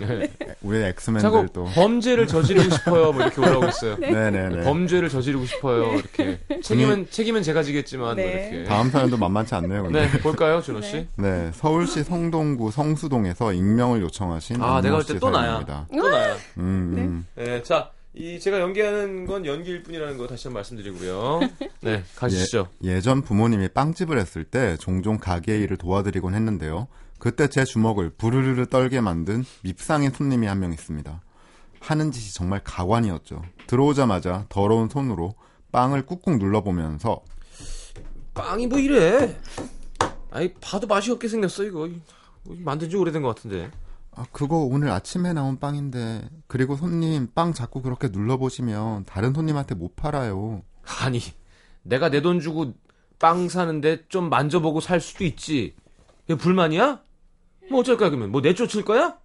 네. 우리 자꾸 엑스맨들도. 범죄를 저지르고 싶어요. 뭐 이렇게 올라오고 있어요. 네네네. 범죄를 저지르고 싶어요. 이렇게. 책임은, 책임은 제가 지겠지만. 뭐 네. 이렇게. 다음 사연도 만만치 않네요. 근데. 네, 볼까요, 준호 씨? 네, 서울시 성동구 성수동에서 익명을 요청하신 아, 내가 볼때씨또 나야. 사연입니다. 또 나야. 음, 음. 네, 자, 이 제가 연기하는 건 연기일 뿐이라는 거 다시 한번 말씀드리고요. 네, 가시죠. 예전 부모님이 빵집을 했을 때 종종 가게 일을 도와드리곤 했는데요. 그때 제 주먹을 부르르르 떨게 만든 밉상인 손님이 한 명 있습니다. 하는 짓이 정말 가관이었죠. 들어오자마자 더러운 손으로 빵을 꾹꾹 눌러보면서 빵이 뭐 이래? 아니 봐도 맛이 없게 생겼어 이거. 만든 지 오래된 것 같은데. 아, 그거 오늘 아침에 나온 빵인데 그리고 손님 빵 자꾸 그렇게 눌러보시면 다른 손님한테 못 팔아요. 아니, 내가 내 돈 주고 빵 사는데 좀 만져보고 살 수도 있지. 이게 불만이야? 뭐 어쩔 거야 그러면? 뭐 내쫓을 거야?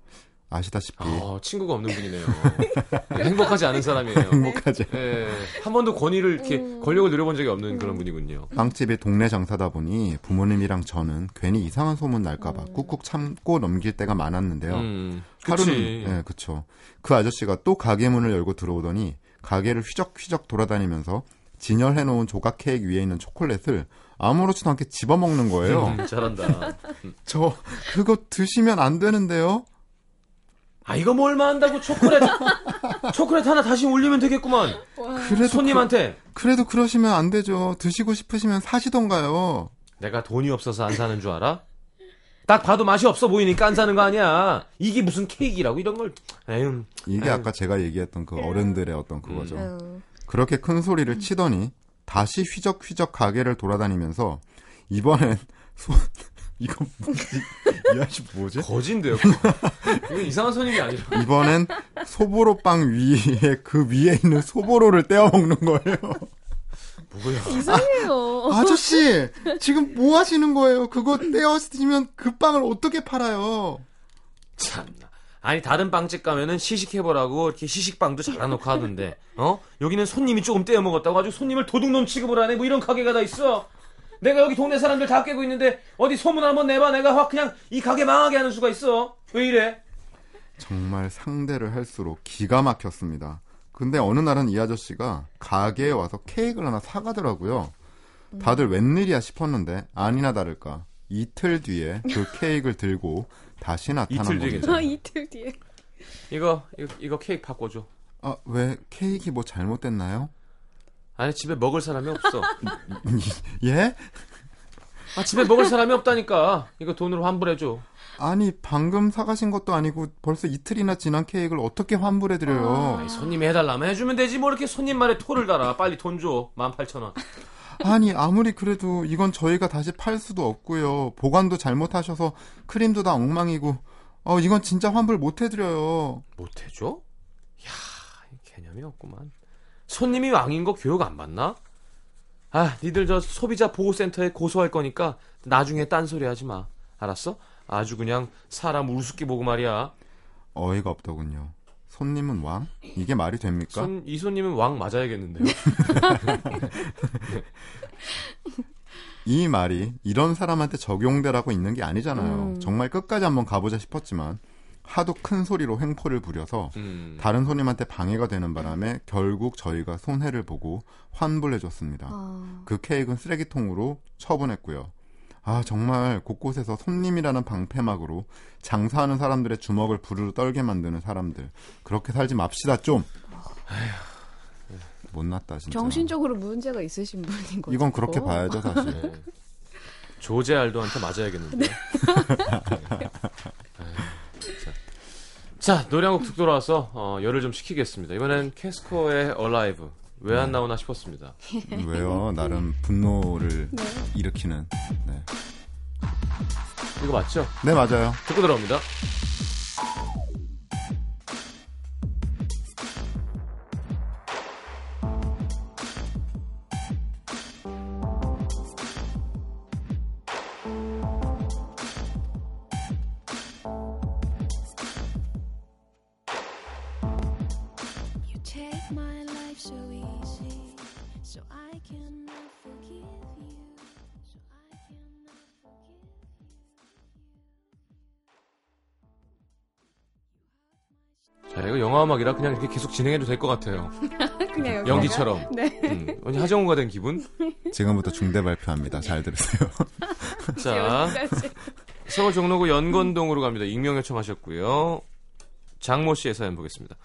아시다시피 아, 친구가 없는 분이네요. 네, 행복하지 않은 사람이에요. 행복하지. 예, 한 번도 권위를 이렇게 권력을 누려본 적이 없는 그런 분이군요. 빵집이 동네 장사다 보니 부모님이랑 저는 괜히 이상한 소문 날까봐 꾹꾹 참고 넘길 때가 많았는데요. 음, 하루는. 예, 그쵸. 그 아저씨가 또 가게 문을 열고 들어오더니 가게를 휘적휘적 돌아다니면서 진열해 놓은 조각 케이크 위에 있는 초콜릿을 아무렇지도 않게 집어먹는 거예요. 음, 잘한다. 저 그거 드시면 안 되는데요. 아 이거 뭐 얼마 한다고 초콜릿 초콜릿 하나 다시 올리면 되겠구만 그래도 손님한테 그, 래도 그러시면 안 되죠. 드시고 싶으시면 사시던가요. 내가 돈이 없어서 안 사는 줄 알아? 딱 봐도 맛이 없어 보이니까 안 사는 거 아니야 이게 무슨 케이크라고 이런 걸 에휴 이게 아유. 아까 제가 얘기했던 그 어른들의 어떤 그거죠. 아유. 그렇게 큰 소리를 치더니 다시 휘적휘적 가게를 돌아다니면서 이번엔 소 이거 뭐지? 이 아저씨 뭐지? 거진데요 이거 이상한 손님이 아니라 이번엔 소보로 빵 위에 그 위에 있는 소보로를 떼어 먹는 거예요. 뭐야 이상해요. 아저씨 지금 뭐 하시는 거예요? 그거 떼어 쓰면 그 빵을 어떻게 팔아요? 참나 아니 다른 빵집 가면은 시식해보라고 이렇게 시식빵도 잘라놓고 하던데 어 여기는 손님이 조금 떼어 먹었다고 아주 손님을 도둑놈 취급을 하네 뭐 이런 가게가 다 있어 내가 여기 동네 사람들 다 깨고 있는데 어디 소문 한번 내봐 내가 확 그냥 이 가게 망하게 하는 수가 있어 왜 이래 정말 상대를 할수록 기가 막혔습니다. 근데 어느 날은 이 아저씨가 가게에 와서 케이크를 하나 사가더라고요. 다들 웬일이야 싶었는데 아니나 다를까 이틀 뒤에 그 케이크를 들고 다시 나타난 이틀 겁니다. 아, 이틀 뒤에. 이거 이거, 이거 케이크 바꿔줘 아, 왜 케이크 뭐 잘못됐나요? 아니 집에 먹을 사람이 없어 예? 아 집에 먹을 사람이 없다니까 이거 돈으로 환불해줘 아니 방금 사가신 것도 아니고 벌써 이틀이나 지난 케이크를 어떻게 환불해드려요? 아니, 손님이 해달라면 해주면 되지 뭐 이렇게 손님 말에 토를 달아 빨리 돈 줘 18,000원 아니 아무리 그래도 이건 저희가 다시 팔 수도 없고요. 보관도 잘못하셔서 크림도 다 엉망이고 어 이건 진짜 환불 못 해드려요. 못 해줘? 야 개념이 없구만 손님이 왕인 거 교육 안 받나? 아 니들 저 소비자 보호센터에 고소할 거니까 나중에 딴소리 하지 마 알았어? 아주 그냥 사람 우습게 보고 말이야 어이가 없더군요. 손님은 왕? 이게 말이 됩니까? 손, 이 손님은 왕 맞아야겠는데요 이 말이 이런 사람한테 적용되라고 있는 게 아니잖아요. 음. 정말 끝까지 한번 가보자 싶었지만 하도 큰 소리로 횡포를 부려서 음. 다른 손님한테 방해가 되는 바람에 결국 저희가 손해를 보고 환불해줬습니다. 아, 그 케이크는 쓰레기통으로 처분했고요. 아, 정말 곳곳에서 손님이라는 방패막으로 장사하는 사람들의 주먹을 부르르 떨게 만드는 사람들. 그렇게 살지 맙시다, 좀. 못났다 진짜. 정신적으로 문제가 있으신 분인 거죠. 이건 그렇게 봐야죠 사실. 네. 조제 알도한테 맞아야겠는데. 자, 노래 한 곡 듣고 돌아와서 어, 열을 좀 식히겠습니다. 이번엔 캐스코의 Alive. 왜 안 나오나 싶었습니다. 왜요? 나름 분노를 일으키는. 네. 이거 맞죠? 네 맞아요. 듣고 돌아옵니다. My life so easy, so I cannot forgive you. So I cannot forgive you. 자, 이거 영화 음악이라 그냥 이렇게 계속 진행해도 될 것 같아요. 그냥 여기다가- 연기처럼. 네. 음, 언니 하정우가 된 기분? 지금부터 중대 발표합니다. 잘 들으세요. 자. 서울 종로구 연건동으로 갑니다. 익명 요청하셨고요. 장모 씨의 사연 보겠습니다.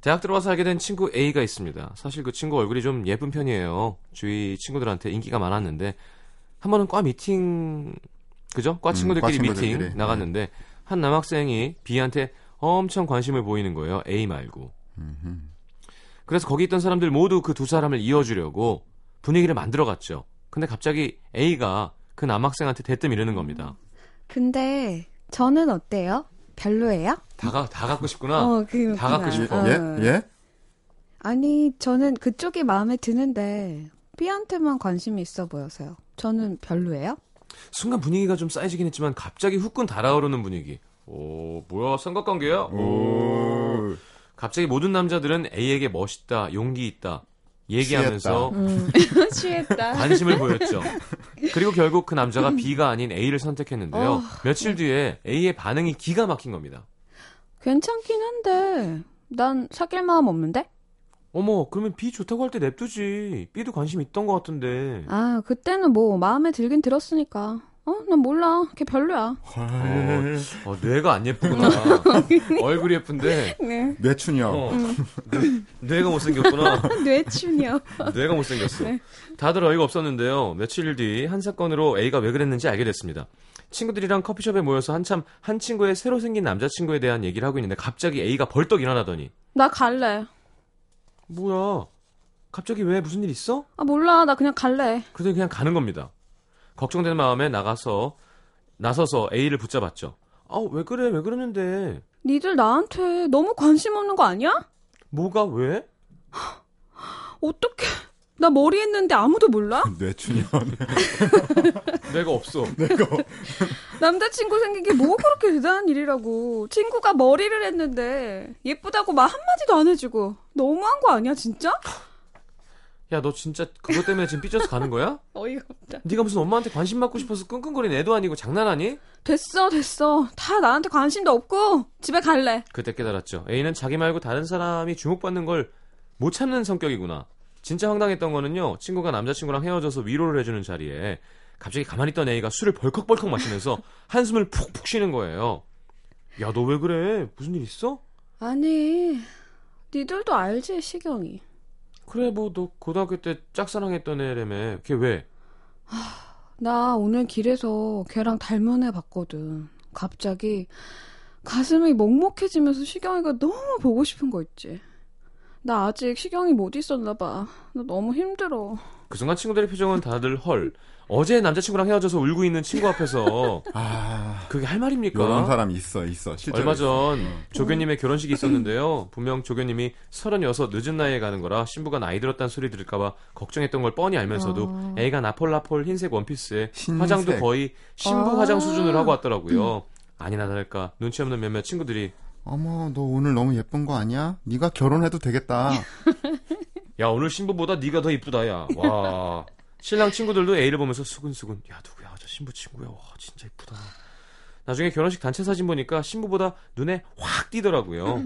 대학 들어와서 알게 된 친구 A가 있습니다. 사실 그 친구 얼굴이 좀 예쁜 편이에요. 주위 친구들한테 인기가 많았는데 한 번은 과 미팅 그죠? 과 음, 친구들끼리 과 미팅 친구들끼리. 나갔는데 한 남학생이 B한테 엄청 관심을 보이는 거예요. A 말고. 그래서 거기 있던 사람들 모두 그 두 사람을 이어주려고 분위기를 만들어갔죠. 근데 갑자기 A가 그 남학생한테 대뜸 이러는 겁니다. 근데 저는 어때요? 별로예요? 다, 가, 다 갖고 싶구나. 어, 그, 다 갖고 싶어. 예? 어. 예? 아니, 저는 그쪽이 마음에 드는데 B한테만 관심이 있어 보여서요. 저는 별로예요? 순간 분위기가 좀 쌓여지긴 했지만 갑자기 후끈 달아오르는 분위기. 오, 뭐야, 삼각관계야? 오. 갑자기 모든 남자들은 A에게 멋있다, 용기 있다, 얘기하면서 음. 취했다. 관심을 보였죠. 그리고 결국 그 남자가 B가 아닌 A를 선택했는데요. 어. 며칠 뒤에 A의 반응이 기가 막힌 겁니다. 괜찮긴 한데 난 사귈 마음 없는데? 어머, 그러면 B 좋다고 할 때 냅두지. B도 관심 있던 것 같은데. 아, 그때는 뭐 마음에 들긴 들었으니까. 어, 난 몰라. 걔 별로야. 어, 어, 뇌가 안 예쁘구나. 얼굴이 예쁜데, 네. 뇌춘이요. 어, 뇌, 뇌가 못생겼구나. 뇌춘이요. 뇌가 못생겼어. 다들 어이가 없었는데요. 며칠 뒤 한 사건으로 A가 왜 그랬는지 알게 됐습니다. 친구들이랑 커피숍에 모여서 한참 한 친구의 새로 생긴 남자친구에 대한 얘기를 하고 있는데 갑자기 A가 벌떡 일어나더니 나 갈래. 뭐야? 갑자기 왜 무슨 일 있어? 아, 몰라. 나 그냥 갈래. 그래서 그냥 가는 겁니다. 걱정되는 마음에 나가서 나서서 A를 붙잡았죠. 아, 왜 그래? 왜 그러는데? 니들 나한테 너무 관심 없는 거 아니야? 뭐가 왜? 어떡해. 나 머리 했는데 아무도 몰라? 뇌춘이요. 내가 없어. 남자친구 생긴 게 뭐 그렇게 대단한 일이라고. 친구가 머리를 했는데 예쁘다고 말 한마디도 안 해주고. 너무한 거 아니야, 진짜? 야, 너 진짜 그것 때문에 지금 삐져서 가는 거야? 어이가 없다. 네가 무슨 엄마한테 관심 받고 싶어서 끙끙거리는 애도 아니고 장난하니? 됐어, 됐어. 다 나한테 관심도 없고 집에 갈래. 그때 깨달았죠. A는 자기 말고 다른 사람이 주목받는 걸 못 참는 성격이구나. 진짜 황당했던 거는요. 친구가 남자친구랑 헤어져서 위로를 해주는 자리에 갑자기 가만히 있던 A가 술을 벌컥벌컥 마시면서 한숨을 푹푹 쉬는 거예요. 야, 너 왜 그래? 무슨 일 있어? 아니, 니들도 알지, 시경이. 그래, 뭐, 너 고등학교 때 짝사랑했던 애라며. 걔 왜? 나 오늘 길에서 걔랑 닮은 애 봤거든. 갑자기 가슴이 먹먹해지면서 시경이가 너무 보고 싶은 거 있지. 나 아직 시경이 못 있었나 봐. 나 너무 힘들어. 그 순간 친구들의 표정은 다들 헐. 어제 남자친구랑 헤어져서 울고 있는 친구 앞에서 아, 그게 할 말입니까? 이런 사람이 있어, 있어. 실제로 얼마 있어. 전 조교님의 결혼식이 있었는데요. 분명 조교님이 36 늦은 나이에 가는 거라 신부가 나이 들었다는 소리 들을까봐 걱정했던 걸 뻔히 알면서도 어. 애가 나폴나폴 흰색 원피스에 흰색. 화장도 거의 신부 아. 화장 수준으로 하고 왔더라고요. 아니나 다를까 눈치 없는 몇몇 친구들이 어머, 너 오늘 너무 예쁜 거 아니야? 네가 결혼해도 되겠다. 야 오늘 신부보다 네가 더 이쁘다 야. 와. 신랑 친구들도 A를 보면서 수근수근 야 누구야 저 신부 친구야 와 진짜 이쁘다. 나중에 결혼식 단체 사진 보니까 신부보다 눈에 확 띄더라고요.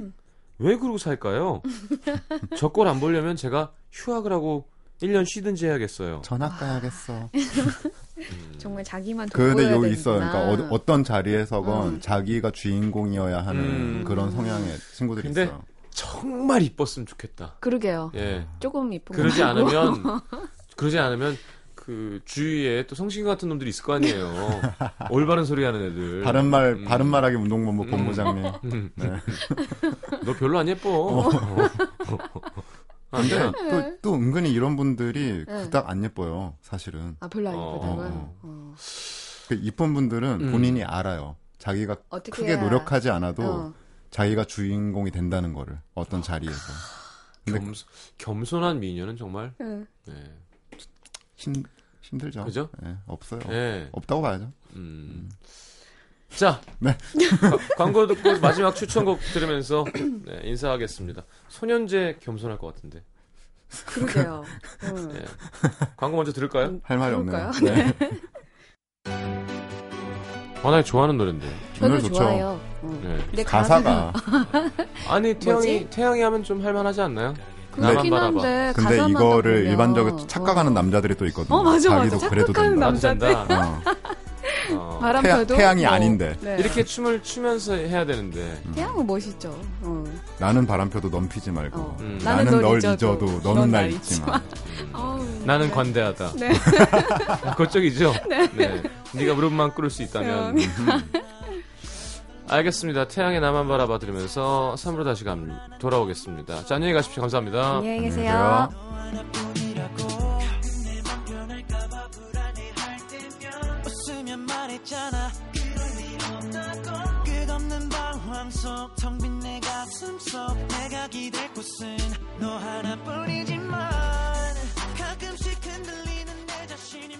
왜 그러고 살까요? 저 꼴 안 보려면 제가 휴학을 하고 1년 쉬든지 해야겠어요. 전학 가야겠어. 정말 자기만 근데 돋보여야 여기 있어. 되는구나. 그러니까 어, 떤 자리에서건 음. 자기가 주인공이어야 하는 음. 그런 성향의 친구들이 근데 있어요. 정말 이뻤으면 좋겠다. 그러게요. 예. 조금 이쁜 그러지. 않으면 그러지 않으면 그 주위에 또 성신 같은 놈들이 있을 거 아니에요. 올바른 소리 하는 애들. 바른 말 음. 바른 말하기 운동본부 본부장님. 음. 네. 너 별로 안 예뻐. 어. 안 돼. 또, 또 은근히 이런 분들이 네. 그닥 안 예뻐요. 사실은 아 별로 안 어, 이쁘다고요? 어, 어. 그 이쁜 분들은 음. 본인이 알아요. 자기가 크게 해야- 노력하지 않아도 어. 자기가 주인공이 된다는 거를 어떤 자리에서 근데 겸, 겸손한 미녀는 정말 응. 네. 힘 힘들죠. 그죠? 네, 없어요. 네. 없다고 봐야죠. 음. 자, 네. 과- 광고 듣고 마지막 추천곡 들으면서 네, 인사하겠습니다. 소년제 겸손할 것 같은데. 그러게요. 응. 네. 광고 먼저 들을까요? 할 말이? 없네요. 네. 워낙에 좋아하는 노래인데. 저도. 응. 네. 근데 가사가 아니 태양이? 태양이 하면 좀 할만하지 않나요? 그렇긴 한데 근데 가사만 이거를 딱 보면- 일반적으로 착각하는 어. 남자들이 또 있거든요. 어, 맞아, 맞아. 자기도 그래도 착각하는. 남자들. 어. 어. 바람 태양- 태양이 뭐, 아닌데. 네. 이렇게 춤을 추면서 해야 되는데. 태양은 멋있죠. 어. 나는 바람펴도 넌 피지 말고 어. 음. 나는, 나는 널널 잊어도, 잊어도 너는 넌날날 잊지 마. 어우, 나는 네. 관대하다. 네. 그쪽이죠? 네. 네가 무릎만 꿇을 수 있다면. 알겠습니다. 태양의 나만 바라봐 드리면서 3부로 다시 감, 돌아오겠습니다. 자, 안녕히 가십시오. 감사합니다. 안녕히 계세요. 너 하나뿐이지만 가끔씩 흔들리는 내 자신이